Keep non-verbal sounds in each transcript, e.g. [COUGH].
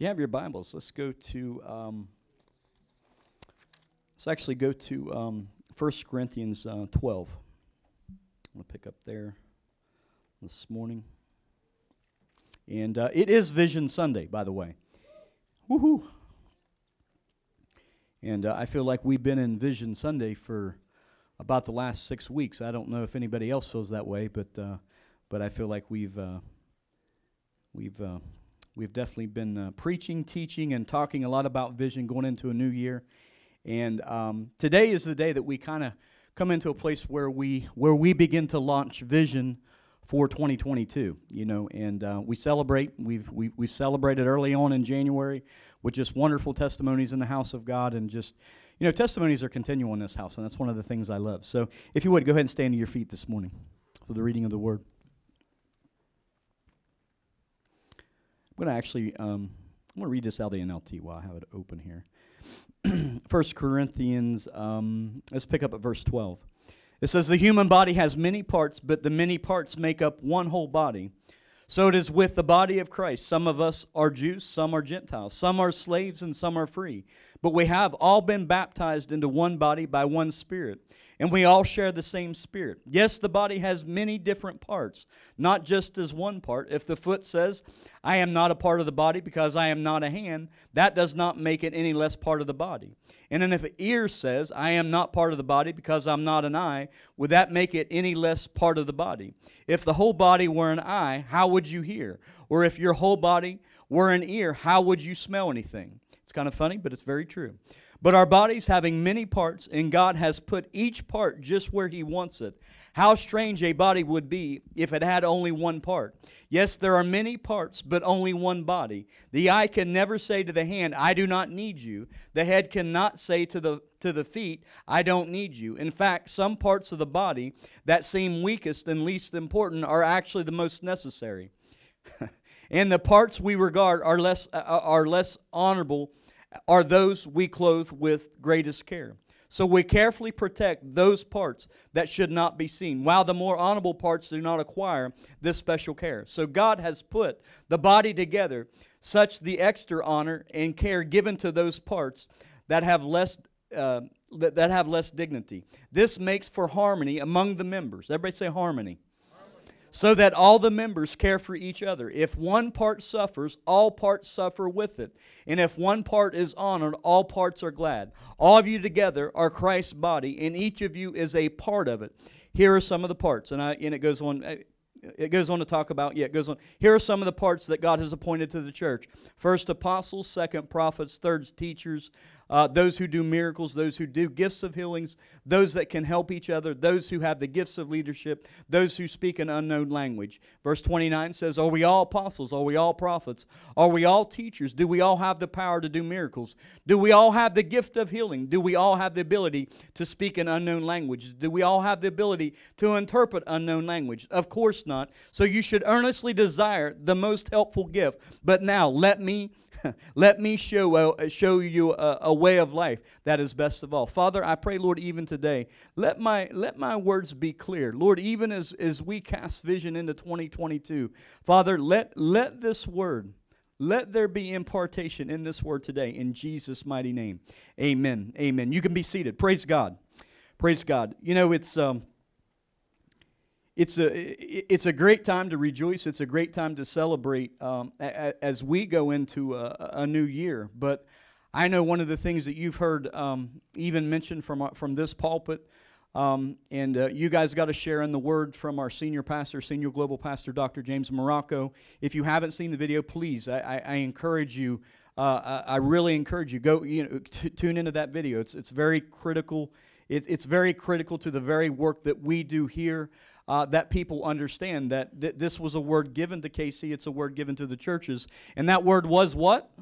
You have your Bibles, let's go to, um, let's actually go to um, 1 Corinthians uh, 12. I'm going to pick up there this morning. And uh, it is Vision Sunday, by the way. Woohoo! And uh, I feel like we've been in Vision Sunday for about the last six weeks. I don't know if anybody else feels that way, but uh, but I feel like we've uh, we've uh, we've definitely been uh, preaching, teaching, and talking a lot about vision going into a new year. And um, today is the day that we kind of come into a place where we where we begin to launch vision for 2022. You know, and uh, we celebrate. We've we we celebrated early on in January with just wonderful testimonies in the house of God and just you know, testimonies are continual in this house, and that's one of the things I love. So if you would, go ahead and stand to your feet this morning for the reading of the word. I'm going to actually, um, I'm going to read this out of the NLT while I have it open here. [CLEARS THROAT] First Corinthians, um, let's pick up at verse 12. It says, The human body has many parts, but the many parts make up one whole body. So it is with the body of Christ. Some of us are Jews, some are Gentiles, some are slaves, and some are free. But we have all been baptized into one body by one Spirit, and we all share the same Spirit. Yes, the body has many different parts, not just as one part. If the foot says, I am not a part of the body because I am not a hand, that does not make it any less part of the body. And then if an ear says, I am not part of the body because I'm not an eye, would that make it any less part of the body? If the whole body were an eye, how would you hear? Or if your whole body were an ear, how would you smell anything? It's kind of funny, but it's very true. But our bodies having many parts, and God has put each part just where He wants it. How strange a body would be if it had only one part. Yes, there are many parts, but only one body. The eye can never say to the hand, I do not need you. The head cannot say to the, to the feet, I don't need you. In fact, some parts of the body that seem weakest and least important are actually the most necessary. [LAUGHS] and the parts we regard are less, uh, are less honorable are those we clothe with greatest care. So we carefully protect those parts that should not be seen, while the more honorable parts do not acquire this special care. So God has put the body together, such the extra honor and care given to those parts that have less. Uh, that, that have less dignity. This makes for harmony among the members. Everybody say harmony so that all the members care for each other. If one part suffers, all parts suffer with it. And if one part is honored, all parts are glad. All of you together are Christ's body, and each of you is a part of it. Here are some of the parts. And, I, and it goes on. Eh, it goes on to talk about, yeah, it goes on. Here are some of the parts that God has appointed to the church. First, apostles. Second, prophets. Third, teachers uh, those who do miracles, those who do gifts of healings, those that can help each other, those who have the gifts of leadership, those who speak an unknown language. Verse 29 says, Are we all apostles? Are we all prophets? Are we all teachers? Do we all have the power to do miracles? Do we all have the gift of healing? Do we all have the ability to speak an unknown language? Do we all have the ability to interpret unknown language? Of course not. So you should earnestly desire the most helpful gift. But now, let me [LAUGHS] Let me show, uh, show you a, a, way of life that is best of all. Father, I pray, Lord, even today, let my, let my words be clear. Lord, even as, as we cast vision into 2022, Father, let, let this word, let there be impartation in this word today in Jesus' mighty name. Amen. Amen. You can be seated. Praise God. Praise God. You know, it's. Um, it's a it's a great time to rejoice. It's a great time to celebrate um, as we go into a, a, new year. But I know one of the things that you've heard um, even mentioned from uh, from this pulpit, um, and uh, you guys got to share in the word from our senior pastor, senior global pastor, Dr. James Marocco. If you haven't seen the video, please, I, I, I encourage you. Uh, I, I, really encourage you go you know t- tune into that video. It's it's very critical. It, it's very critical to the very work that we do here uh, that people understand that th- this was a word given to KC, it's a word given to the churches. And that word was what?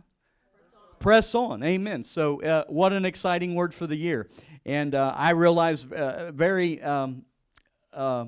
Press on. Amen. So, uh, what an exciting word for the year. And uh, I realized uh, very. Um, uh,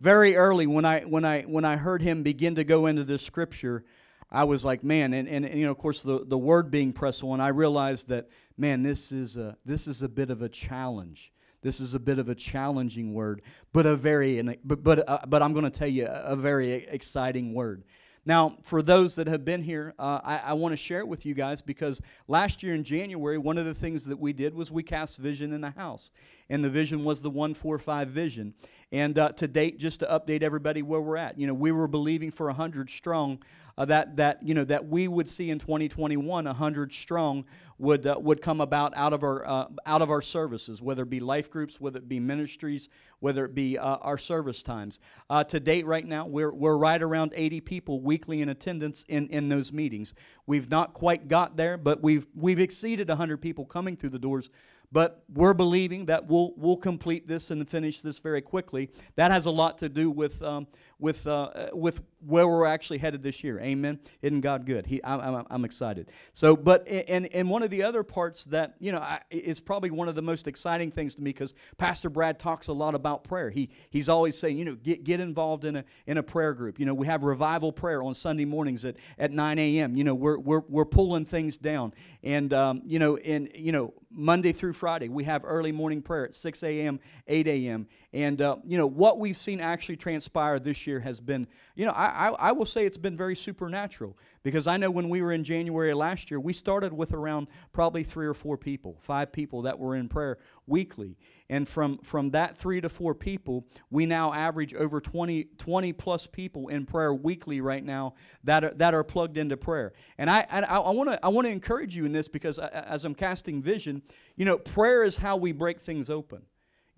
very early when I when I when I heard him begin to go into this scripture, I was like, man, and, and, and, you know, of course, the, the word being press on, I realized that, man, this is a this is a bit of a challenge. This is a bit of a challenging word, but a very but but uh, but I'm going to tell you a very exciting word. Now, for those that have been here, uh, I, I want to share it with you guys because last year in January, one of the things that we did was we cast vision in the house. And the vision was the 145 vision. And uh, to date, just to update everybody where we're at, you know, we were believing for 100 strong uh, that that you know that we would see in 2021 100 strong would uh, would come about out of our uh, out of our services whether it be life groups whether it be ministries whether it be uh, our service times. Uh, to date right now we're, we're right around 80 people weekly in attendance in, in those meetings. We've not quite got there but we've we've exceeded 100 people coming through the doors but we're believing that we'll, we'll complete this and finish this very quickly. That has a lot to do with, um, with, uh, with where we're actually headed this year. Amen. Isn't God good? He, I'm, I'm, I'm excited. So, but, and, and one of the other parts that, you know, I, it's probably one of the most exciting things to me because Pastor Brad talks a lot about prayer. He, he's always saying, you know, get, get involved in a, in a prayer group. You know, we have revival prayer on Sunday mornings at, at 9 a.m. You know, we're, we're, we're pulling things down. And, um, you know, and, you know, Monday through Friday. We have early morning prayer at 6 a.m., 8 a.m. And, uh, you know, what we've seen actually transpire this year has been, you know, I, I, I, will say it's been very supernatural because I know when we were in January last year, we started with around probably three or four people, five people that were in prayer weekly. And from, from that three to four people, we now average over 20, 20 plus people in prayer weekly right now that are, that are plugged into prayer. And I, I, I want to I wanna encourage you in this because uh, uh, as I'm casting vision, you know, prayer is how we break things open.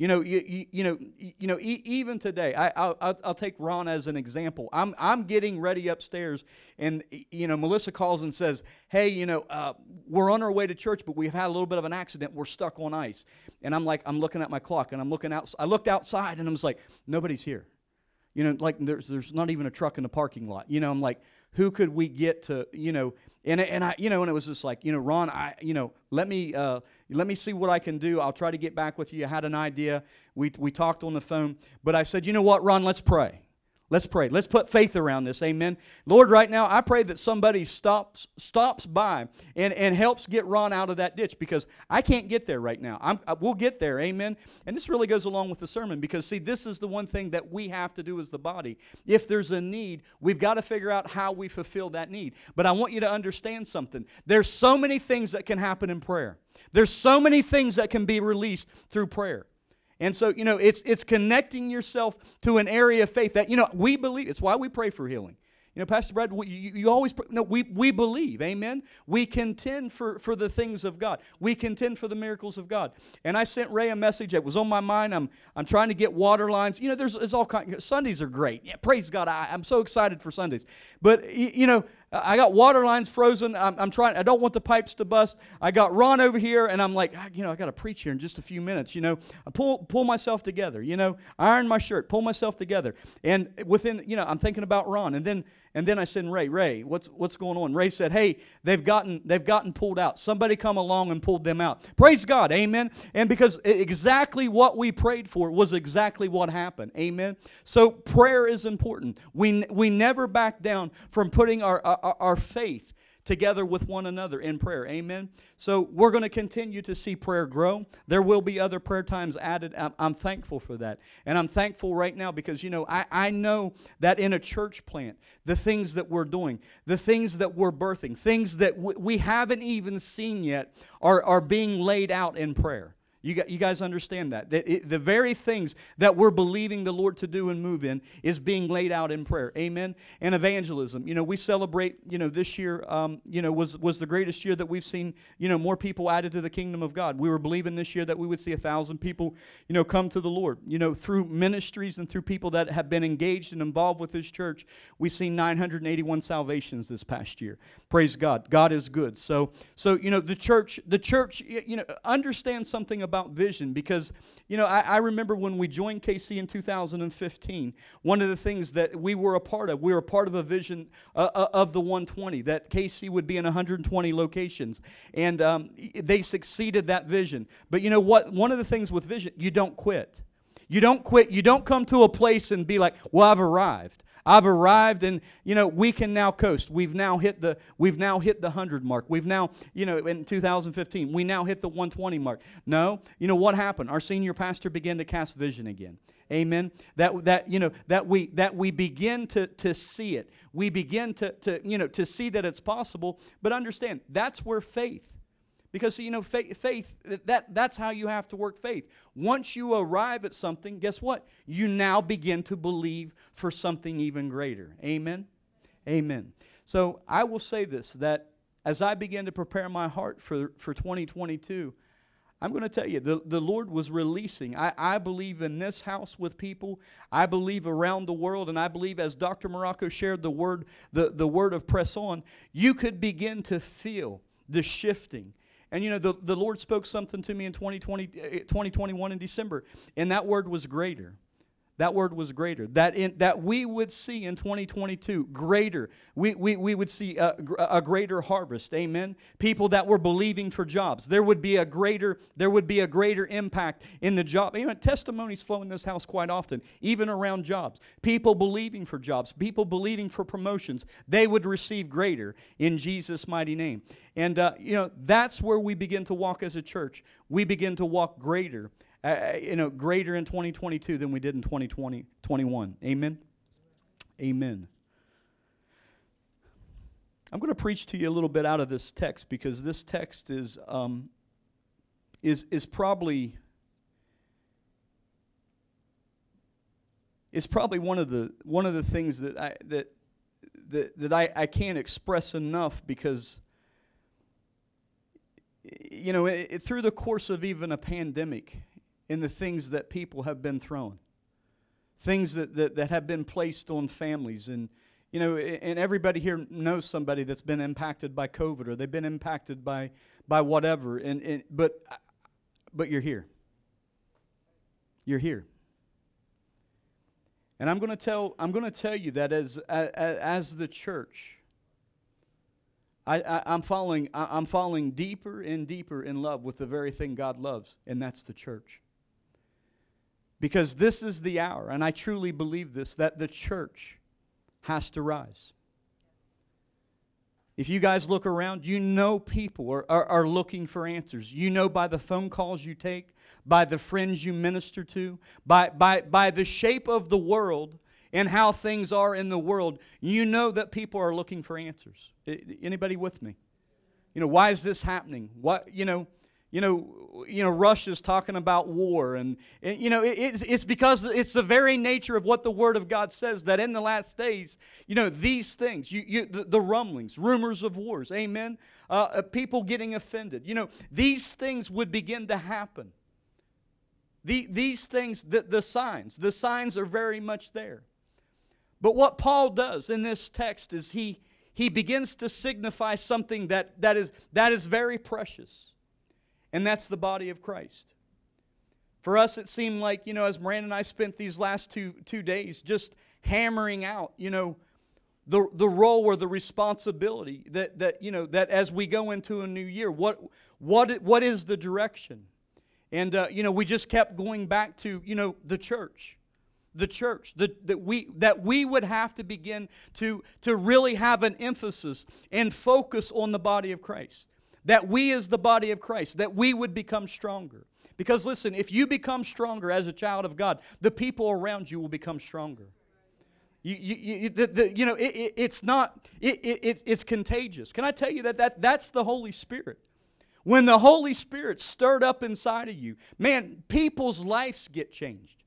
You know, you, you, you know, you know. E- even today, I, I'll, I'll take Ron as an example. I'm, I'm getting ready upstairs, and you know, Melissa calls and says, "Hey, you know, uh, we're on our way to church, but we've had a little bit of an accident. We're stuck on ice." And I'm like, I'm looking at my clock, and I'm looking out. I looked outside, and I was like, nobody's here. You know, like there's there's not even a truck in the parking lot. You know, I'm like, who could we get to, you know, and and I, you know, and it was just like, you know, Ron, I, you know, let me uh, let me see what I can do. I'll try to get back with you. I had an idea. We we talked on the phone, but I said, you know what, Ron, let's pray. Let's pray. Let's put faith around this. Amen. Lord, right now, I pray that somebody stops stops by and, and helps get Ron out of that ditch because I can't get there right now. I'm, I, we'll get there. Amen. And this really goes along with the sermon because, see, this is the one thing that we have to do as the body. If there's a need, we've got to figure out how we fulfill that need. But I want you to understand something. There's so many things that can happen in prayer. There's so many things that can be released through prayer. And so, you know, it's it's connecting yourself to an area of faith that, you know, we believe. It's why we pray for healing. You know, Pastor Brad, you, you always, no, we, we believe, amen? We contend for, for the things of God. We contend for the miracles of God. And I sent Ray a message that was on my mind. I'm, I'm trying to get water lines. You know, there's, it's all kind Sundays are great. Yeah, praise God. I, I'm so excited for Sundays. But, you know, I got water lines frozen. I'm, I'm, trying. I don't want the pipes to bust. I got Ron over here, and I'm like, ah, you know, I got to preach here in just a few minutes. You know, I pull pull myself together. You know, iron my shirt, pull myself together, and within, you know, I'm thinking about Ron, and then and then I said, Ray, Ray, what's what's going on? Ray said, Hey, they've gotten they've gotten pulled out. Somebody come along and pulled them out. Praise God, Amen. And because exactly what we prayed for was exactly what happened, Amen. So prayer is important. We we never back down from putting our, our our, faith together with one another in prayer. Amen. So we're going to continue to see prayer grow. There will be other prayer times added. I'm, I'm, thankful for that. And I'm thankful right now because, you know, I, I know that in a church plant, the things that we're doing, the things that we're birthing, things that w- we haven't even seen yet are, are being laid out in prayer. You, got, you guys understand that? The, it, the very things that we're believing the Lord to do and move in is being laid out in prayer. Amen. And evangelism. You know, we celebrate, you know, this year, um, you know, was, was the greatest year that we've seen, you know, more people added to the kingdom of God. We were believing this year that we would see a thousand people, you know, come to the Lord. You know, through ministries and through people that have been engaged and involved with His church, we've seen 981 salvations this past year. Praise God. God is good. So, so you know, the church, the church, you know, understand something vision because, you know, I, I, remember when we joined KC in 2015, one of the things that we were a part of, we were a part of a vision uh, uh of the 120, that KC would be in 120 locations. And um, they succeeded that vision. But you know what? One of the things with vision, you don't quit. You don't quit. You don't come to a place and be like, well, I've arrived. I've arrived and, you know, we can now coast. We've now hit the we've now hit the 100 mark. We've now, you know, in 2015, we now hit the 120 mark. No, you know what happened? Our senior pastor began to cast vision again. Amen. That that you know that we that we begin to to see it. We begin to to you know to see that it's possible, but understand that's where faith because you know faith, faith that that's how you have to work faith. Once you arrive at something, guess what? You now begin to believe for something even greater. Amen. Amen. So I will say this that as I begin to prepare my heart for for 2022, I'm going to tell you, the, the Lord was releasing. I, I believe in this house with people. I believe around the world, and I believe as Dr. Marocco shared the word, the, the word of press on, you could begin to feel the shifting and you know, the, the Lord spoke something to me in 2020, 2021 eh, in December, and that word was greater. That word was greater. That, in, that we would see in 2022 greater. We, we, we would see a, a greater harvest. Amen. People that were believing for jobs. There would be a greater, there would be a greater impact in the job. Know, testimonies flow in this house quite often, even around jobs. People believing for jobs, people believing for promotions. They would receive greater in Jesus' mighty name. And, uh, you know, that's where we begin to walk as a church. We begin to walk greater uh, uh, you know, greater in 2022 than we did in 2020, 21. Amen? Amen. I'm going to preach to you a little bit out of this text because this text is, um, is, is probably is probably one of the one of the things that I that that, that I, I can't express enough because you know it, it, through the course of even a pandemic in the things that people have been thrown, things that, that, that have been placed on families. And, you know, and everybody here knows somebody that's been impacted by COVID or they've been impacted by, by whatever. And, and, but, but you're here. You're here. And I'm going to tell I'm going to tell you that as as, as the church, I, am following I, am falling deeper and deeper in love with the very thing God loves, and that's the church. Because this is the hour, and I truly believe this, that the church has to rise. If you guys look around, you know people are, are, are, looking for answers. You know by the phone calls you take, by the friends you minister to, by, by, by the shape of the world and how things are in the world, you know that people are looking for answers. Anybody with me? You know, why is this happening? What, you know, you know, you know, Russia's talking about war, and, and you know, it, it's, it's because it's the very nature of what the Word of God says that in the last days, you know, these things, you, you the, the rumblings, rumors of wars, amen, uh, uh, people getting offended, you know, these things would begin to happen. The, these things, the, the signs, the signs are very much there. But what Paul does in this text is he, he begins to signify something that, that, is, that is very precious and that's the body of Christ. For us, it seemed like, you know, as Miranda and I spent these last two, two days just hammering out, you know, the, the role or the responsibility that, that, you know, that as we go into a new year, what, what, what is the direction? And, uh, you know, we just kept going back to, you know, the church. The church, the, that, we, that we would have to begin to, to really have an emphasis and focus on the body of Christ that we as the body of Christ, that we would become stronger. Because listen, if you become stronger as a child of God, the people around you will become stronger. You, you, you, the, the, you know, it, it, it's not, it, it, it's, contagious. Can I tell you that, that that's the Holy Spirit? When the Holy Spirit stirred up inside of you, man, people's lives get changed.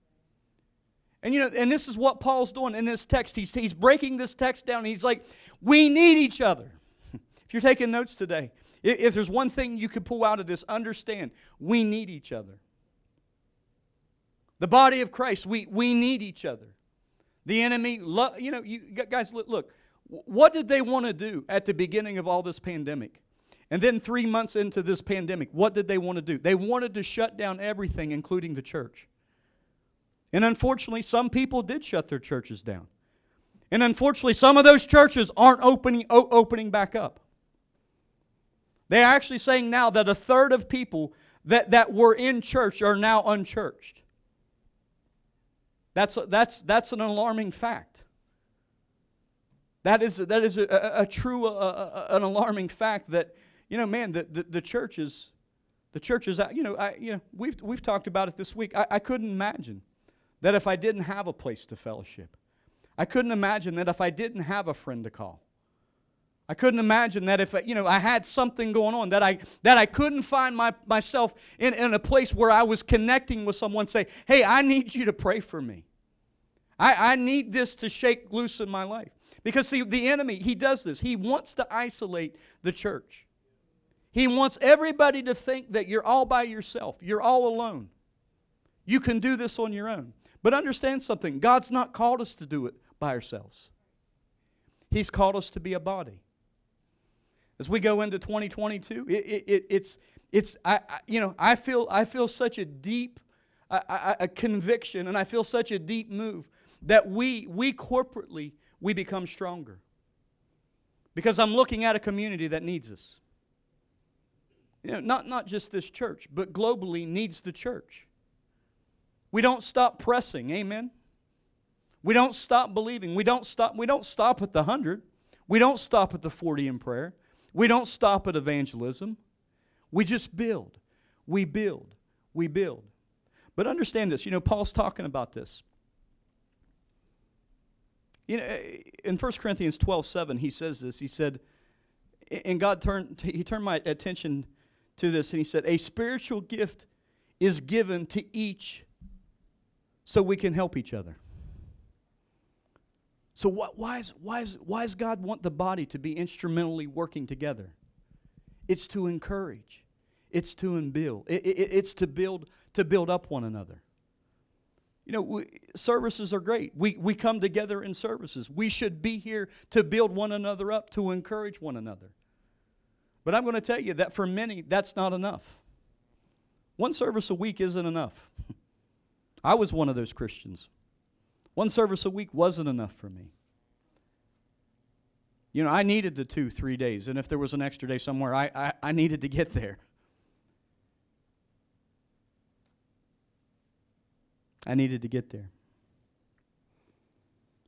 And you know, and this is what Paul's doing in this text. He's, he's breaking this text down. he's like, we need each other. [LAUGHS] if you're taking notes today, if there's one thing you could pull out of this, understand we need each other. The body of Christ, we, we need each other. The enemy, lo- you know, you guys, look, look, what did they want to do at the beginning of all this pandemic? And then three months into this pandemic, what did they want to do? They wanted to shut down everything, including the church. And unfortunately, some people did shut their churches down. And unfortunately, some of those churches aren't opening, o- opening back up. They're actually saying now that a third of people that, that were in church are now unchurched. That's, that's, that's an alarming fact. That is, that is a, a, a true, an alarming fact that, you know, man, the, the, the church is, the church is, you know, I, you know we've, we've talked about it this week. I, I couldn't imagine that if I didn't have a place to fellowship, I couldn't imagine that if I didn't have a friend to call, I couldn't imagine that if you know I had something going on that I that I couldn't find my, myself in, in a place where I was connecting with someone say, hey, I need you to pray for me. I, I need this to shake loose in my life. Because see, the enemy, he does this. He wants to isolate the church. He wants everybody to think that you're all by yourself, you're all alone. You can do this on your own. But understand something God's not called us to do it by ourselves, He's called us to be a body. As we go into 2022, it, it, it, it's, it's I, I, you know, I feel, I feel such a deep a, a conviction and I feel such a deep move that we, we corporately, we become stronger. Because I'm looking at a community that needs us. You know, not, not just this church, but globally needs the church. We don't stop pressing, amen. We don't stop believing. We don't stop, we don't stop at the 100. We don't stop at the 40 in prayer. We don't stop at evangelism. We just build. We build. We build. But understand this, you know, Paul's talking about this. You know, eh, in 1 Corinthians 12, 7, he says this. He said, and God turned, he turned my attention to this and he said, A spiritual gift is given to each so we can help each other. So what, why, is, why, is, why does God want the body to be instrumentally working together? It's to encourage. It's to build. It, it, it's to build to build up one another. You know, we, services are great. We, we come together in services. We should be here to build one another up, to encourage one another. But I'm going to tell you that for many, that's not enough. One service a week isn't enough. [LAUGHS] I was one of those Christians. One service a week wasn't enough for me. You know, I needed the two, three days, and if there was an extra day somewhere, I, I, I needed to get there. I needed to get there.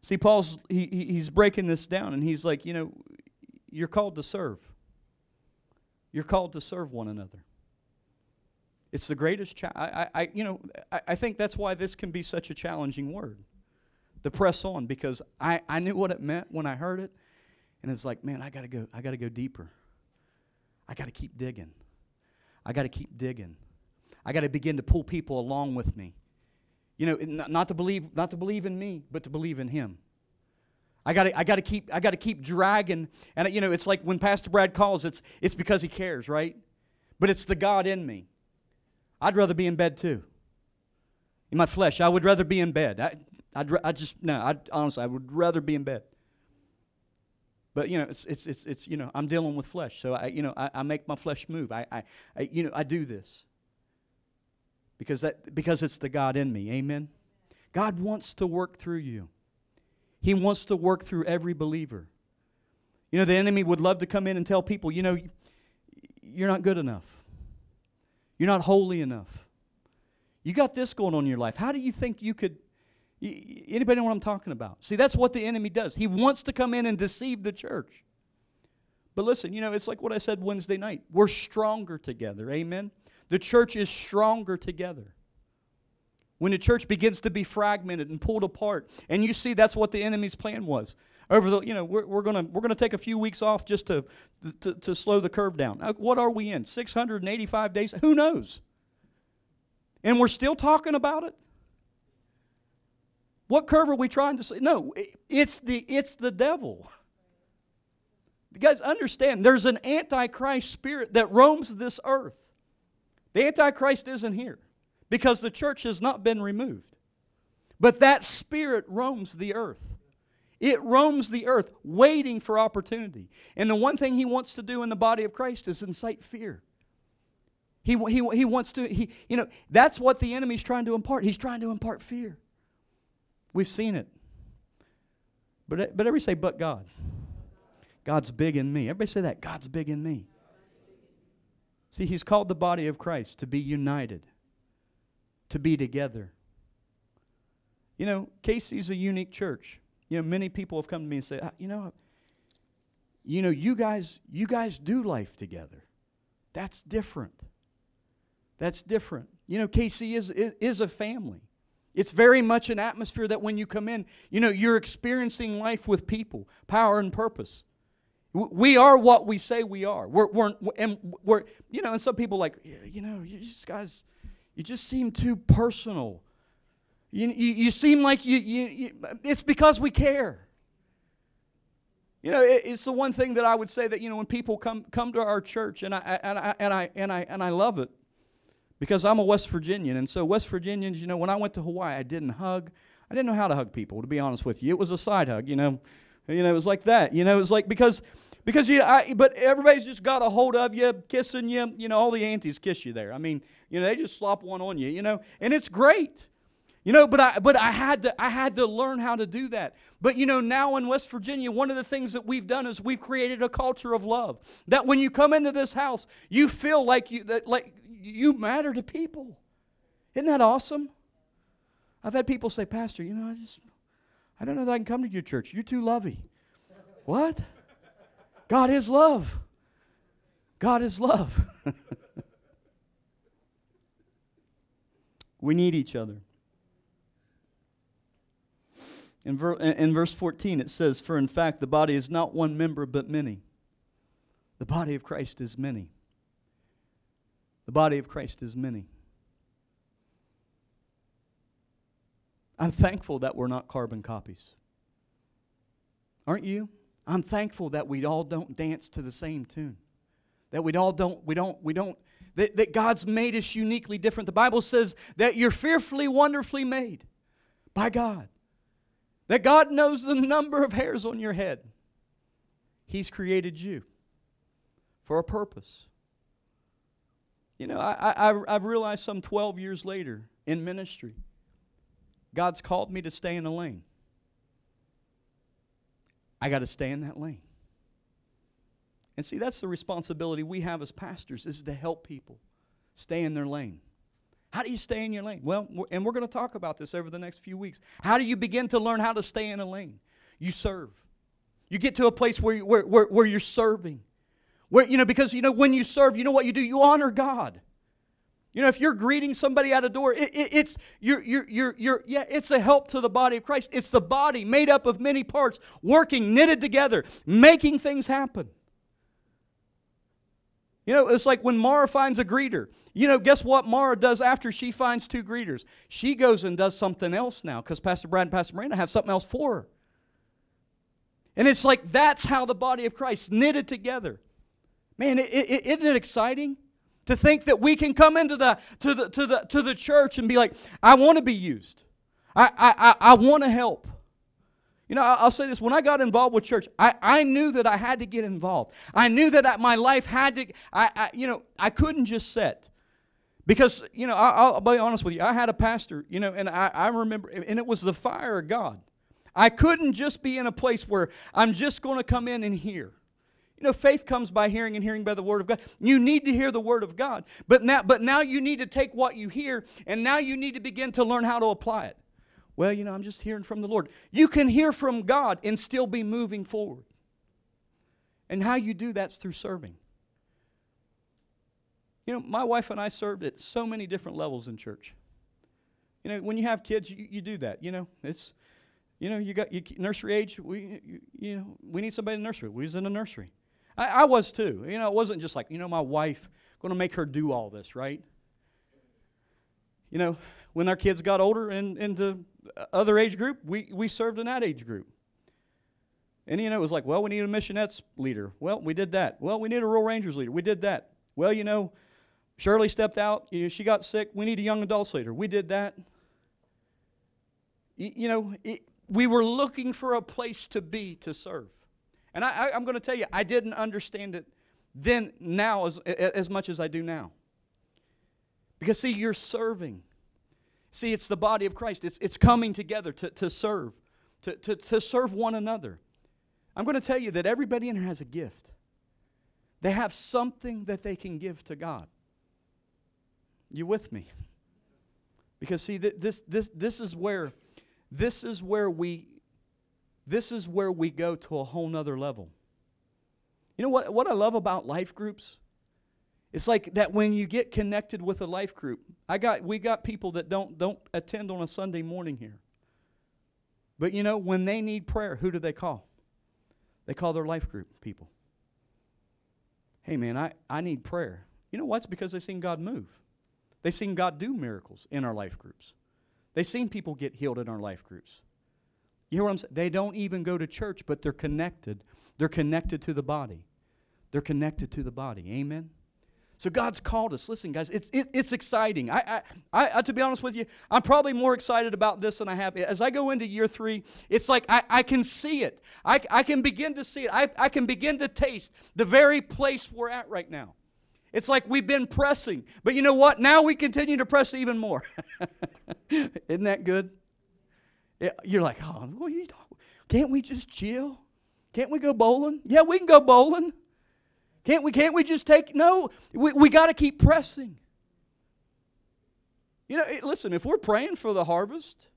See, Paul's he, he's breaking this down, and he's like, you know, you're called to serve. You're called to serve one another. It's the greatest. Cha- I, I, you know, I, I think that's why this can be such a challenging word. The press on, because I, I knew what it meant when I heard it, and it's like, man, I gotta go. I gotta go deeper. I gotta keep digging. I gotta keep digging. I gotta begin to pull people along with me. You know, not to believe, not to believe in me, but to believe in Him. I got to I got to keep I got to keep dragging and you know it's like when Pastor Brad calls it's it's because he cares, right? But it's the God in me. I'd rather be in bed too. In my flesh, I would rather be in bed. I I'd, I just no, I honestly I would rather be in bed. But you know, it's it's it's it's you know, I'm dealing with flesh. So I you know, I, I make my flesh move. I, I I you know, I do this because that because it's the God in me. Amen. God wants to work through you. He wants to work through every believer. You know, the enemy would love to come in and tell people, you know, you're not good enough. You're not holy enough. You got this going on in your life. How do you think you could anybody know what I'm talking about? See, that's what the enemy does. He wants to come in and deceive the church. But listen, you know, it's like what I said Wednesday night. We're stronger together. Amen. The church is stronger together. When the church begins to be fragmented and pulled apart, and you see that's what the enemy's plan was. Over the, you know, we're, we're gonna we're gonna take a few weeks off just to, to, to slow the curve down. Uh, what are we in? 685 days? Who knows? And we're still talking about it. What curve are we trying to see? No, it's the it's the devil. You guys understand there's an antichrist spirit that roams this earth. The Antichrist isn't here because the church has not been removed. But that spirit roams the earth. It roams the earth waiting for opportunity. And the one thing he wants to do in the body of Christ is incite fear. He, he, he wants to, he, you know, that's what the enemy's trying to impart. He's trying to impart fear. We've seen it. But, but everybody say, but God. God's big in me. Everybody say that. God's big in me. See, he's called the body of Christ to be united, to be together. You know, KC's a unique church. You know, many people have come to me and said, ah, you know, you know, you guys, you guys do life together. That's different. That's different. You know, KC is, is, is a family. It's very much an atmosphere that when you come in, you know, you're experiencing life with people, power and purpose. We are what we say we are. We're, we're, and we're, you know, and some people like, you know, you just guys, you just seem too personal. You, you, you seem like you, you, you, it's because we care. You know, it, it's the one thing that I would say that, you know, when people come, come to our church, and I, and, I, and, I, and, I, and I love it because I'm a West Virginian. And so, West Virginians, you know, when I went to Hawaii, I didn't hug. I didn't know how to hug people, to be honest with you. It was a side hug, you know. You know, it was like that. You know, it was like because because you I, but everybody's just got a hold of you, kissing you. You know, all the aunties kiss you there. I mean, you know, they just slop one on you. You know, and it's great. You know, but I but I had to I had to learn how to do that. But you know, now in West Virginia, one of the things that we've done is we've created a culture of love. That when you come into this house, you feel like you that like you matter to people. Isn't that awesome? I've had people say, Pastor, you know, I just I don't know that I can come to your church. You're too lovey. what? God is love. God is love. [LAUGHS] we need each other. In, ver- in verse 14, it says, For in fact, the body is not one member, but many. The body of Christ is many. The body of Christ is many. I'm thankful that we're not carbon copies. Aren't you? I'm thankful that we all don't dance to the same tune. That we all don't, we don't, we don't, that, that God's made us uniquely different. The Bible says that you're fearfully, wonderfully made by God. That God knows the number of hairs on your head. He's created you for a purpose. You know, I, I, I've realized some 12 years later in ministry, God's called me to stay in a lane. I got to stay in that lane. And see, that's the responsibility we have as pastors is to help people stay in their lane. How do you stay in your lane? Well, and we're going to talk about this over the next few weeks. How do you begin to learn how to stay in a lane? You serve. You get to a place where, where, where, where you're serving. Where, you know, because, you know, when you serve, you know what you do? You honor God. You know, if you're greeting somebody at a door, it, it, it's you're, you're, you're, you're, yeah, it's a help to the body of Christ. It's the body made up of many parts, working, knitted together, making things happen. You know, it's like when Mara finds a greeter. You know, guess what Mara does after she finds two greeters? She goes and does something else now because Pastor Brad and Pastor Miranda have something else for her. And it's like that's how the body of Christ knitted together. Man, isn't it exciting to think that we can come into the to the to the to the church and be like, I want to be used. I I I, I want to help. You know, I'll say this when I got involved with church, I, I knew that I had to get involved. I knew that I, my life had to, I, I, you know, I couldn't just sit. Because, you know, I, will be honest with you, I had a pastor, you know, and I, I remember, and it was the fire of God. I couldn't just be in a place where I'm just going to come in and hear. You know, faith comes by hearing and hearing by the word of God. You need to hear the word of God. But now, but now you need to take what you hear and now you need to begin to learn how to apply it. Well, you know, I'm just hearing from the Lord. You can hear from God and still be moving forward. And how you do that's through serving. You know, my wife and I served at so many different levels in church. You know, when you have kids, you, you do that. You know, it's, you know, you got you, nursery age. We, you, you, know, we need somebody in nursery. We was in the nursery. I, I was too. You know, it wasn't just like, you know, my wife going to make her do all this, right? You know, when our kids got older and into other age group, we, we served in that age group. And you know, it was like, well, we need a missionettes leader. Well, we did that. Well, we need a Royal Rangers leader. We did that. Well, you know, Shirley stepped out. You know, she got sick. We need a young adults leader. We did that. You, you know, it, we were looking for a place to be to serve. And I, am going to tell you, I didn't understand it then, now, as, as much as I do now. Because, see, you're serving. See, it's the body of Christ. It's, it's coming together to, to serve, to, to, to serve one another. I'm going to tell you that everybody in here has a gift. They have something that they can give to God. You with me? Because see, this, this, this is where this is where we this is where we go to a whole nother level. You know what, what I love about life groups? It's like that when you get connected with a life group. I got we got people that don't don't attend on a Sunday morning here. But you know, when they need prayer, who do they call? They call their life group people. Hey man, I, I need prayer. You know what's because they seen God move. They seen God do miracles in our life groups. They seen people get healed in our life groups. You hear what I'm saying? They don't even go to church, but they're connected. They're connected to the body. They're connected to the body. Amen. So God's called us. Listen, guys, it's it, it's exciting. I, I, I, to be honest with you, I'm probably more excited about this than I have. As I go into year three, it's like I, I can see it. I, I can begin to see it. I, I can begin to taste the very place we're at right now. It's like we've been pressing, but you know what? Now we continue to press even more. [LAUGHS] Isn't that good? You're like, oh, what you talking? can't we just chill? Can't we go bowling? Yeah, we can go bowling. Can't we, can't we just take? No, we, we got to keep pressing. You know, listen, if we're praying for the harvest,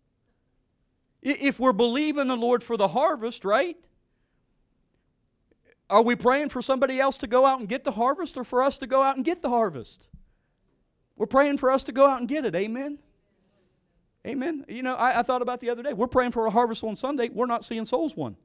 if we're believing the Lord for the harvest, right? Are we praying for somebody else to go out and get the harvest or for us to go out and get the harvest? We're praying for us to go out and get it. Amen. Amen. You know, I, I thought about the other day. We're praying for a harvest on Sunday. We're not seeing souls won.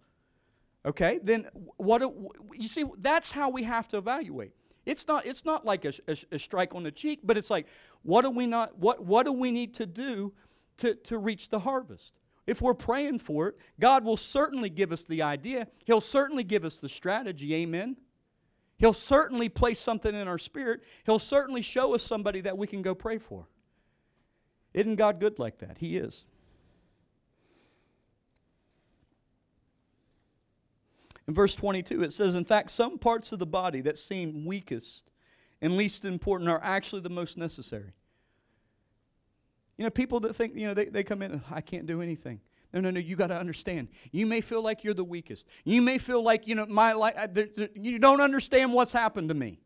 Okay, then what? Do you see, that's how we have to evaluate. It's not. It's not like a, a, a, strike on the cheek, but it's like, what do we not? What What do we need to do to to reach the harvest? If we're praying for it, God will certainly give us the idea. He'll certainly give us the strategy. Amen. He'll certainly place something in our spirit. He'll certainly show us somebody that we can go pray for. Isn't God good like that? He is. In verse 22, it says, In fact, some parts of the body that seem weakest and least important are actually the most necessary. You know, people that think, you know, they, they come in, I can't do anything. No, no, no, you got to understand. You may feel like you're the weakest. You may feel like, you know, my life, you don't understand what's happened to me.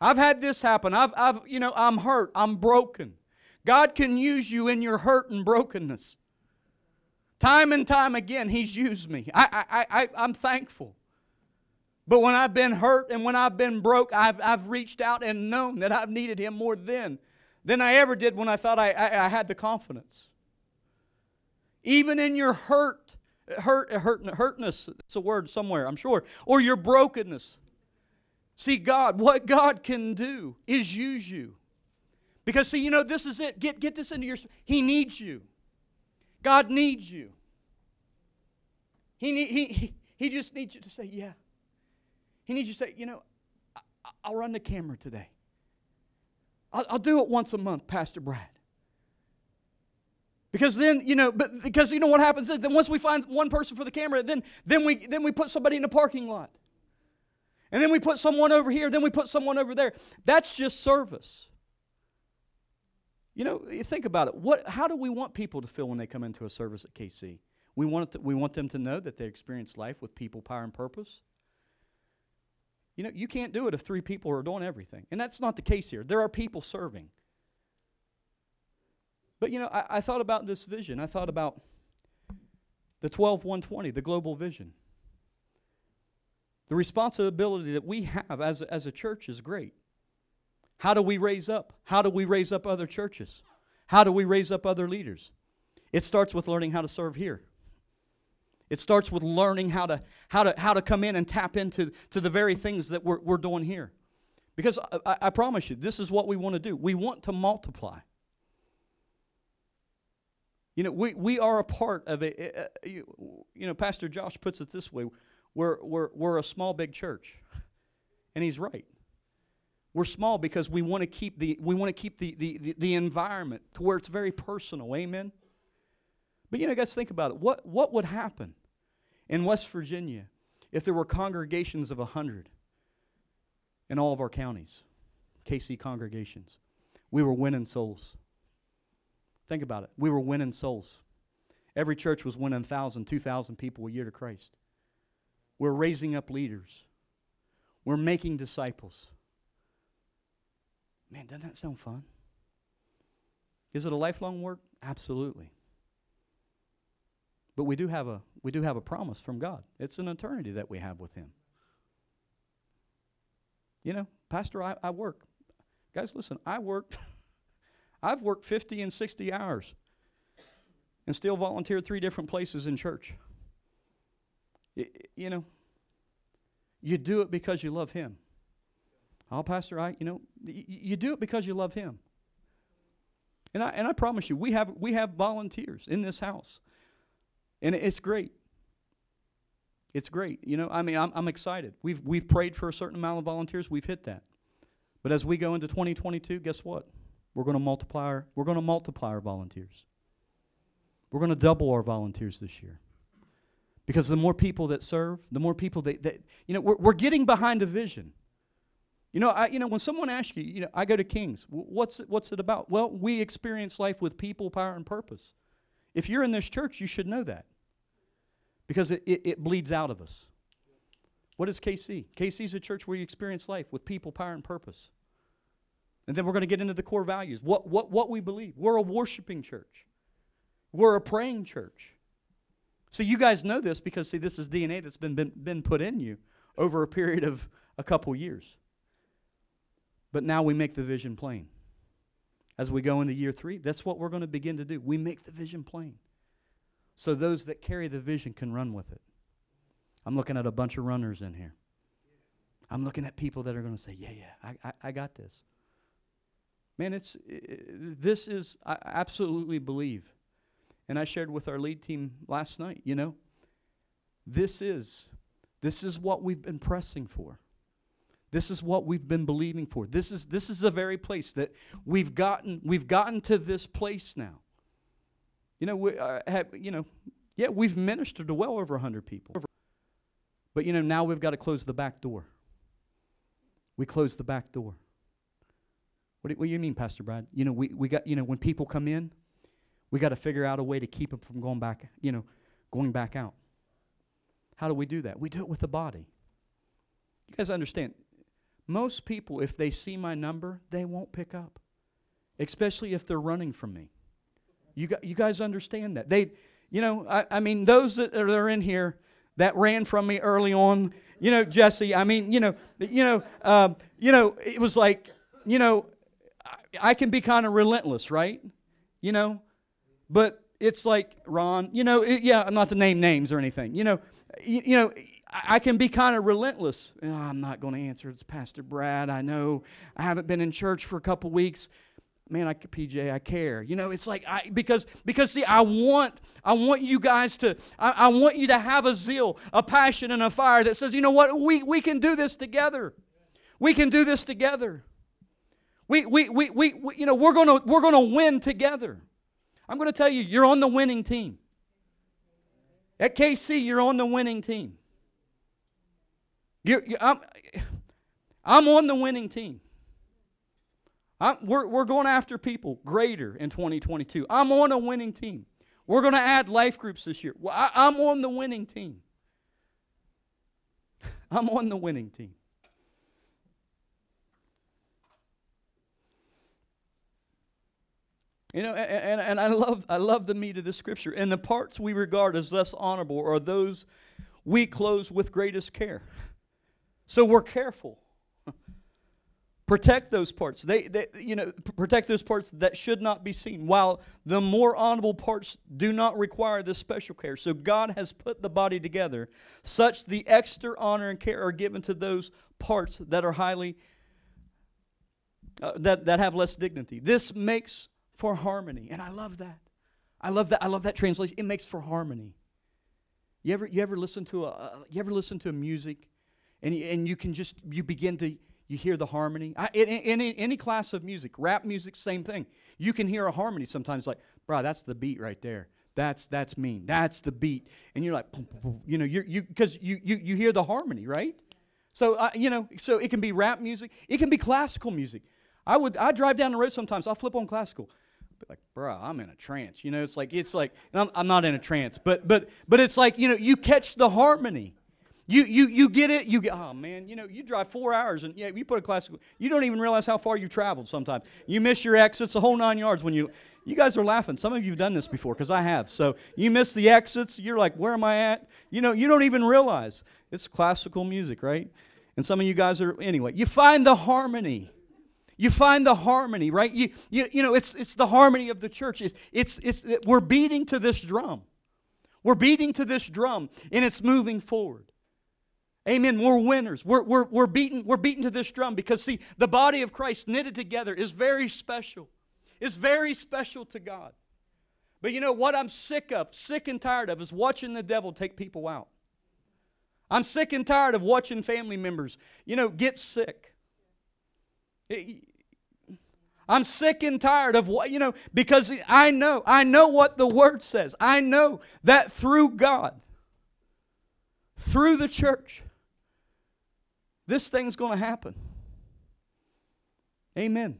I've had this happen. I've, I've, you know, I'm hurt. I'm broken. God can use you in your hurt and brokenness. Time and time again, He's used me. I, I, I, I'm thankful. But when I've been hurt and when I've been broke, I've, I've reached out and known that I've needed Him more then than I ever did when I thought I, I, I had the confidence. Even in your hurt, hurt, hurt, hurtness, it's a word somewhere, I'm sure, or your brokenness. See, God, what God can do is use you. Because, see, you know, this is it. Get, get this into your. He needs you. God needs you. He, need, he, he, he just needs you to say, Yeah. He needs you to say, You know, I, will run the camera today. I'll, I'll do it once a month, Pastor Brad. Because then, you know, but because you know what happens is then once we find one person for the camera, then then we then we put somebody in the parking lot. And then we put someone over here, then we put someone over there. That's just service. You know, you think about it. What, how do we want people to feel when they come into a service at KC? We want, to, we want them to know that they experience life with people, power, and purpose. You know, you can't do it if three people are doing everything. And that's not the case here. There are people serving. But, you know, I, I thought about this vision. I thought about the 12 120, the global vision. The responsibility that we have as as a church is great. How do we raise up? How do we raise up other churches? How do we raise up other leaders? It starts with learning how to serve here. It starts with learning how to, how to, how to come in and tap into to the very things that we're, we're doing here. Because I, I promise you, this is what we want to do. We want to multiply. You know, we, we are a part of it. You, you know, Pastor Josh puts it this way we're, we're, we're a small, big church. And he's right. We're small because we want to keep the we want to keep the, the, the, the environment to where it's very personal. Amen. But you know, guys, think about it. What what would happen in West Virginia if there were congregations of hundred in all of our counties, KC congregations? We were winning souls. Think about it. We were winning souls. Every church was winning 1,000, 2,000 people a year to Christ. We're raising up leaders. We're making disciples. Man, doesn't that sound fun? Is it a lifelong work? Absolutely. But we do have a we do have a promise from God. It's an eternity that we have with him. You know, Pastor, I, I work. Guys, listen, I work. [LAUGHS] I've worked 50 and 60 hours and still volunteered three different places in church. you know, you do it because you love Him. Oh, Pastor, I, you know, you do it because you love Him. And I, and I promise you, we have, we have volunteers in this house. And it's great. It's great. You know, I mean, I'm, I'm excited. We've, we've prayed for a certain amount of volunteers. We've hit that. But as we go into 2022, guess what? We're going to multiply our, we're going to multiply our volunteers. We're going to double our volunteers this year. Because the more people that serve, the more people that, that you know, we're, we're getting behind a vision. You know, I, you know, when someone asks you, you know, I go to Kings. What's it, what's it about? Well, we experience life with people, power, and purpose. If you're in this church, you should know that because it, it, it bleeds out of us. What is KC? KC is a church where you experience life with people, power, and purpose. And then we're going to get into the core values. What, what, what we believe. We're a worshiping church. We're a praying church. So you guys know this because, see, this is DNA that's been, been, been put in you over a period of a couple years. But now we make the vision plain. As we go into year three, that's what we're going to begin to do. We make the vision plain. So those that carry the vision can run with it. I'm looking at a bunch of runners in here. I'm looking at people that are going to say, Yeah, yeah, I, I, I got this. Man, it's it, this is, I absolutely believe. And I shared with our lead team last night, you know, this is, this is what we've been pressing for. This is what we've been believing for. This is this is the very place that we've gotten we've gotten to this place now. You know, we uh, have you know, yeah, we've ministered to well over 100 people. But you know, now we've got to close the back door. We close the back door. What do, what do you mean, Pastor Brad? You know, we, we got, you know, when people come in, we got to figure out a way to keep them from going back, you know, going back out. How do we do that? We do it with the body. You guys understand, most people, if they see my number, they won't pick up, especially if they're running from me. You, you guys understand that. They, you know, I, I mean, those that are in here that ran from me early on, you know, Jesse, I mean, you know, you know, uh, you know, it was like, you know, I, I can be kind of relentless, right? You know, but it's like Ron, you know, it, yeah, I'm not to name names or anything. You know, you, you know, I can be kind of relentless. Oh, I'm not going to answer. It's Pastor Brad. I know I haven't been in church for a couple weeks. Man, I PJ, I care. You know, it's like I because because see, I want I want you guys to I, I want you to have a zeal, a passion, and a fire that says, you know what, we we can do this together. We can do this together. We we we we, we you know we're gonna we're gonna win together. I'm gonna tell you, you're on the winning team. At KC, you're on the winning team. You're, you're, I'm, I'm on the winning team. I'm, we're, we're going after people greater in 2022. I'm on a winning team. We're going to add life groups this year. Well, I, I'm on the winning team. [LAUGHS] I'm on the winning team. You know, and, and I love I love the meat of the scripture. And the parts we regard as less honorable are those we close with greatest care. [LAUGHS] So we're careful. protect those parts. They, they, you know, protect those parts that should not be seen. While the more honorable parts do not require this special care. So God has put the body together, such the extra honor and care are given to those parts that are highly uh, that that have less dignity. This makes for harmony, and I love that. I love that. I love that translation. It makes for harmony. You ever you ever listen to a uh, you ever listen to a music and, and you can just you begin to you hear the harmony. I, in, in, in, any class of music rap music same thing. You can hear a harmony sometimes like bro that's the beat right there. That's that's mean. That's the beat. And you're like you know you're, you because you, you you hear the harmony right? So uh, you know so it can be rap music. It can be classical music. I would i drive down the road sometimes. I'll flip on classical. But like, bro, I'm in a trance. You know, it's like it's like I'm, I'm not in a trance, but but but it's like you know you catch the harmony. You, you, you get it, you get, oh man, you know, you drive four hours and yeah, you put a classical, you don't even realize how far you've traveled sometimes. You miss your exits the whole nine yards when you, you guys are laughing. Some of you have done this before because I have. So you miss the exits, you're like, where am I at? You know, you don't even realize. It's classical music, right? And some of you guys are, anyway, you find the harmony. You find the harmony, right? You, you, you know, it's, it's the harmony of the church. It's, it's, it's, we're beating to this drum. We're beating to this drum, and it's moving forward. Amen. We're winners. We're, we're, we're, beaten, we're beaten to this drum because, see, the body of Christ knitted together is very special. It's very special to God. But you know what I'm sick of, sick and tired of, is watching the devil take people out. I'm sick and tired of watching family members, you know, get sick. I'm sick and tired of what, you know, because I know, I know what the word says. I know that through God, through the church, this thing's going to happen. Amen.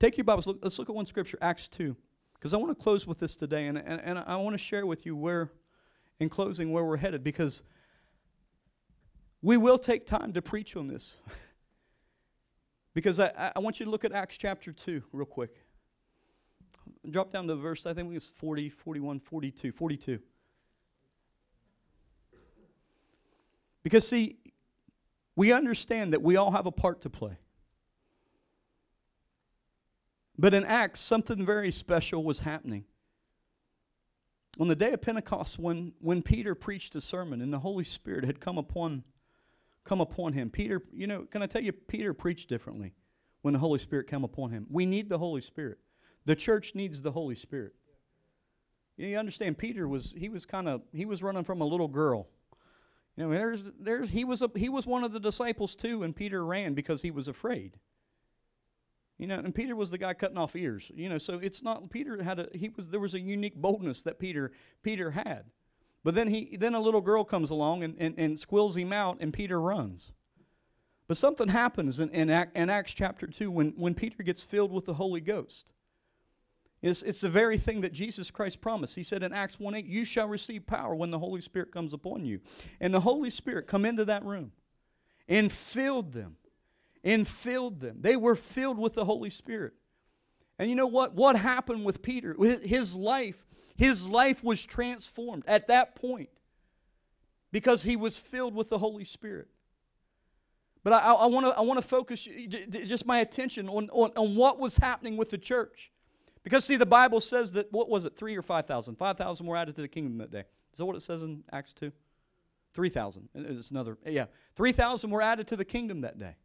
Take your Bibles. Look, let's look at one scripture, Acts 2. Because I want to close with this today, and, and, and I want to share with you where, in closing, where we're headed, because we will take time to preach on this. [LAUGHS] because I, I want you to look at Acts chapter 2 real quick. Drop down to verse, I think it's 40, 41, 42, 42. Because, see, we understand that we all have a part to play. But in Acts, something very special was happening. On the day of Pentecost, when, when Peter preached a sermon and the Holy Spirit had come upon, come upon him, Peter, you know, can I tell you, Peter preached differently when the Holy Spirit came upon him. We need the Holy Spirit. The church needs the Holy Spirit. You, understand, Peter was, he was kind of, he was running from a little girl. You know, there's, there's, he, was a, he was one of the disciples too, and Peter ran because he was afraid. You know, and Peter was the guy cutting off ears. You know, so it's not Peter had a he was there was a unique boldness that Peter Peter had. But then he then a little girl comes along and, and, and squills him out and Peter runs. But something happens in, in, in Acts chapter 2 when, when Peter gets filled with the Holy Ghost. It's, it's the very thing that Jesus Christ promised. He said in Acts 1 8, You shall receive power when the Holy Spirit comes upon you. And the Holy Spirit come into that room and filled them and filled them. They were filled with the Holy Spirit. And you know what? What happened with Peter? His life, his life was transformed at that point because he was filled with the Holy Spirit. But I, want to I wanna focus just my attention on, on, on what was happening with the church. Because, see, the Bible says that, what was it, three or 5,000? 5,000 were added to the kingdom that day. Is that what it says in Acts 2? 3,000. It's another, yeah. 3,000 were added to the kingdom that day.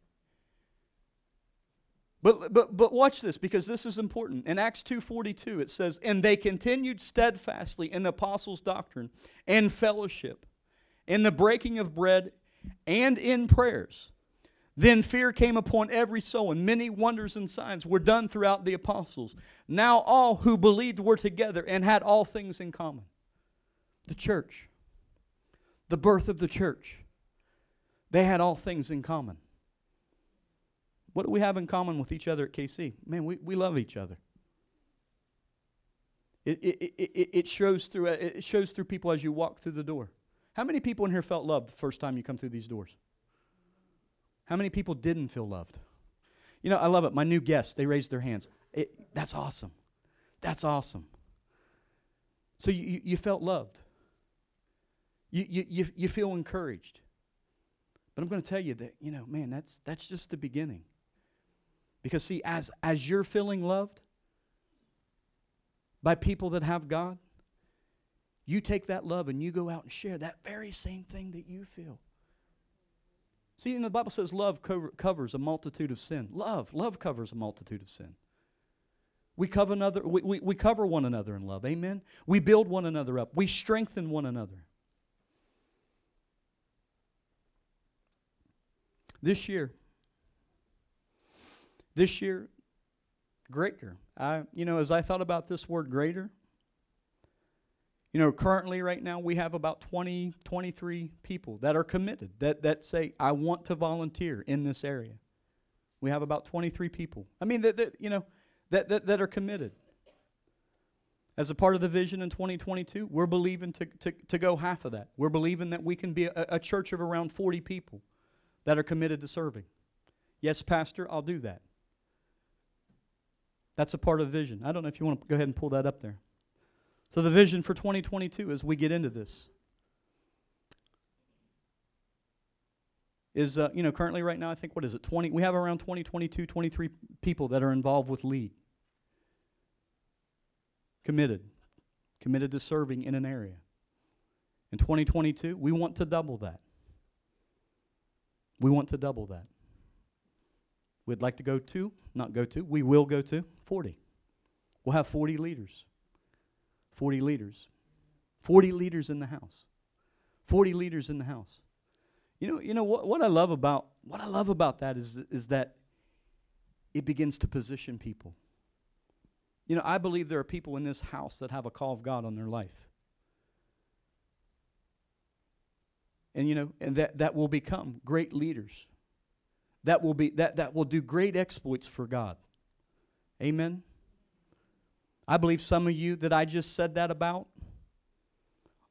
But, but, but watch this because this is important. In Acts 2.42 it says, And they continued steadfastly in the apostles' doctrine and fellowship, in the breaking of bread and in prayers. Then fear came upon every soul, and many wonders and signs were done throughout the apostles. Now all who believed were together and had all things in common. The church, the birth of the church, they had all things in common. What do we have in common with each other at KC? Man, we, we love each other. It, it, it, it, shows through, it shows through people as you walk through the door. How many people in here felt loved the first time you come through these doors? How many people didn't feel loved? You know, I love it. My new guests, they raised their hands. It, that's awesome. That's awesome. So you, you felt loved. You, you, you, you feel encouraged. But I'm going to tell you that, you know, man, that's, that's just the beginning. Because, see, as, as you're feeling loved by people that have God, you take that love and you go out and share that very same thing that you feel. See, you know, the Bible says love cover, covers a multitude of sin. Love, love covers a multitude of sin. We cover, another, we, we, we cover one another in love. Amen? We build one another up. We strengthen one another. This year, this year, greater. I, you know, as I thought about this word greater, you know, currently right now we have about 20, 23 people that are committed, that, that say, I want to volunteer in this area. We have about 23 people. I mean, that, that you know, that, that, that are committed. As a part of the vision in 2022, we're believing to, to, to go half of that. We're believing that we can be a, a church of around 40 people that are committed to serving. Yes, Pastor, I'll do that. That's a part of vision. I don't know if you want to go ahead and pull that up there. So, the vision for 2022 as we get into this is, uh, you know, currently right now, I think, what is it, 20? We have around 20, 22, 23 people that are involved with LEAD. Committed. Committed to serving in an area. In 2022, we want to double that. We want to double that. We'd like to go to, not go to, we will go to 40. We'll have 40 leaders. 40 leaders. 40 leaders in the house. 40 leaders in the house. You know, you know what, what I love about what I love about that is, is that it begins to position people. You know, I believe there are people in this house that have a call of God on their life. And you know, and that, that will become great leaders. That will be that, that will do great exploits for God. Amen. I believe some of you that I just said that about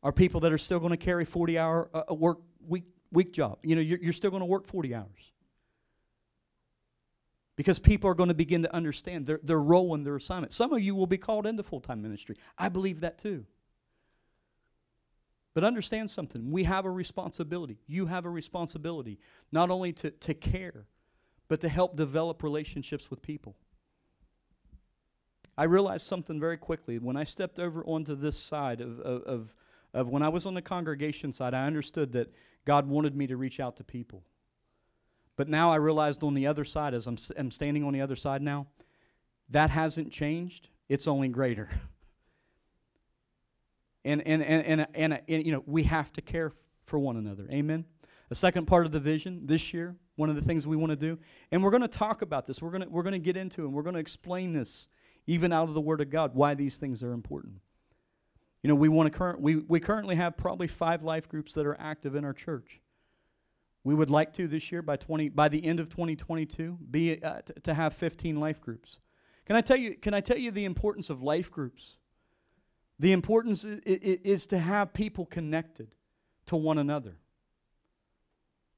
are people that are still going to carry 40 hour uh, work week week job. You know, you're, you're still going to work 40 hours. Because people are going to begin to understand their, their role and their assignment. Some of you will be called into full time ministry. I believe that too. But understand something. We have a responsibility. You have a responsibility not only to, to care, but to help develop relationships with people. I realized something very quickly. When I stepped over onto this side of, of, of, when I was on the congregation side, I understood that God wanted me to reach out to people. But now I realized on the other side, as I'm, I'm standing on the other side now, that hasn't changed. It's only greater. [LAUGHS] and, and, and, and, and, and, you know, we have to care for one another. Amen? The second part of the vision this year, one of the things we want to do, and we're going to talk about this. We're going to, we're going to get into it, and we're going to explain this, even out of the Word of God, why these things are important. You know, we want to current we, we currently have probably five life groups that are active in our church. We would like to this year by 20 by the end of 2022 be uh, t- to have 15 life groups. Can I tell you can I tell you the importance of life groups? The importance I- I- is to have people connected to one another.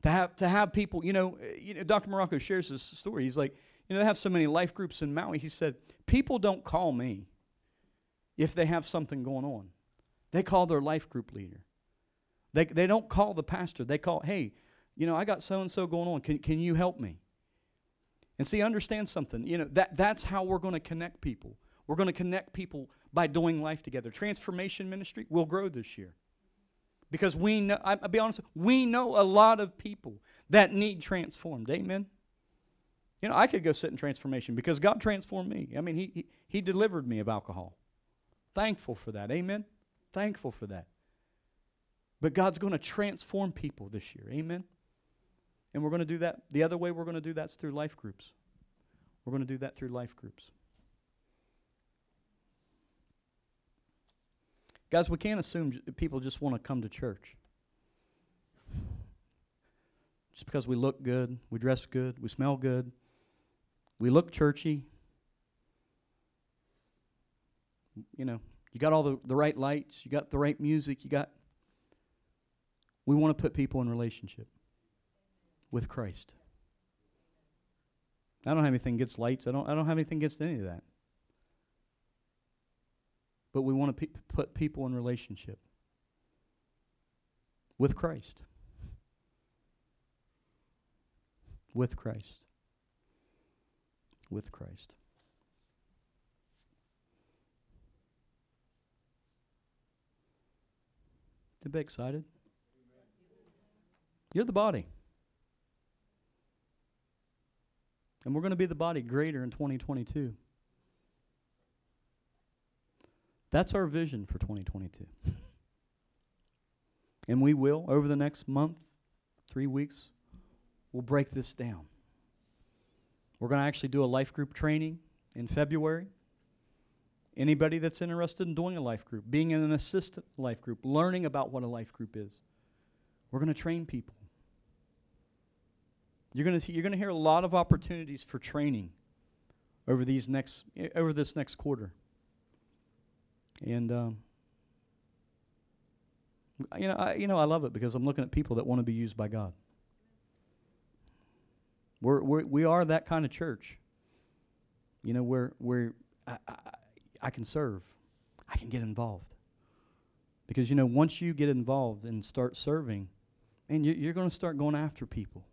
To have to have people, you know, you know Dr. Marocco shares this story. He's like, you know, they have so many life groups in Maui. He said, people don't call me if they have something going on. They call their life group leader. They, they don't call the pastor. They call, hey, you know, I got so and so going on. Can, can you help me? And see, understand something. You know, that, that's how we're going to connect people. We're going to connect people by doing life together. Transformation ministry will grow this year. Because we know, I, will be honest, we know a lot of people that need transformed. Amen? You know, I could go sit in transformation because God transformed me. I mean, He, he, he delivered me of alcohol. Thankful for that. Amen? Thankful for that. But God's going to transform people this year. Amen? And we're going to do that. The other way we're going to do that's through life groups. We're going to do that through life groups. Guys, we can't assume people just want to come to church. Just because we look good, we dress good, we smell good, we look churchy. You know, you got all the, the right lights, you got the right music, you got. We want to put people in relationship with Christ. I don't have anything against lights. I don't, I don't have anything against any of that. But we want to pe- put people in relationship with Christ. With Christ. With Christ. Anybody excited? You're the body. And we're going to be the body greater in 2022. That's our vision for 2022. and we will, over the next month, three weeks, we'll break this down. We're going to actually do a life group training in February. Anybody that's interested in doing a life group, being in an assistant life group, learning about what a life group is, we're going to train people. You're going to you're to hear a lot of opportunities for training over these next over this next quarter. And um, you know, I, you know, I love it because I'm looking at people that want to be used by God. We're, we're we are that kind of church. You know, where where I, I, I can serve, I can get involved. Because you know, once you get involved and start serving, and you're, you're going to start going after people.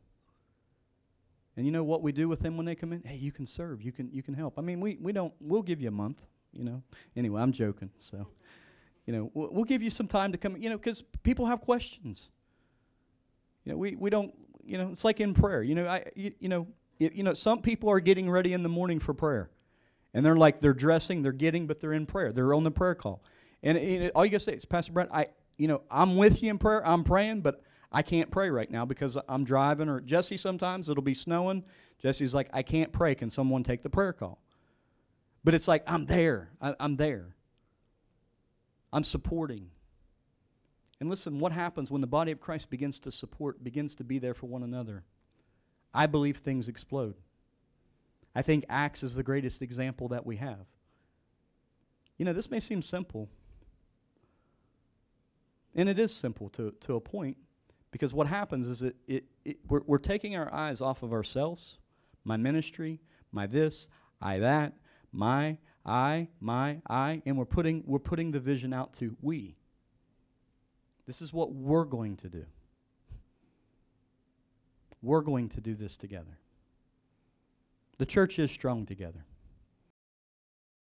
And you know what we do with them when they come in? Hey, you can serve. You can you can help. I mean, we we don't. We'll give you a month. You know. Anyway, I'm joking. So, you know, we'll, we'll give you some time to come. You know, because people have questions. You know, we we don't. You know, it's like in prayer. You know, I you, you know you know some people are getting ready in the morning for prayer, and they're like they're dressing, they're getting, but they're in prayer. They're on the prayer call, and, and all you gotta say is, Pastor Brent, I you know I'm with you in prayer. I'm praying, but I can't pray right now because I'm driving, or Jesse, sometimes it'll be snowing. Jesse's like, I can't pray. Can someone take the prayer call? But it's like, I'm there. I, I'm there. I'm supporting. And listen, what happens when the body of Christ begins to support, begins to be there for one another? I believe things explode. I think Acts is the greatest example that we have. You know, this may seem simple, and it is simple to, to a point. Because what happens is it, it, it we're, we're taking our eyes off of ourselves, my ministry, my this, I that, my, I, my, I, and we're putting, we're putting the vision out to we. This is what we're going to do. We're going to do this together. The church is strong together.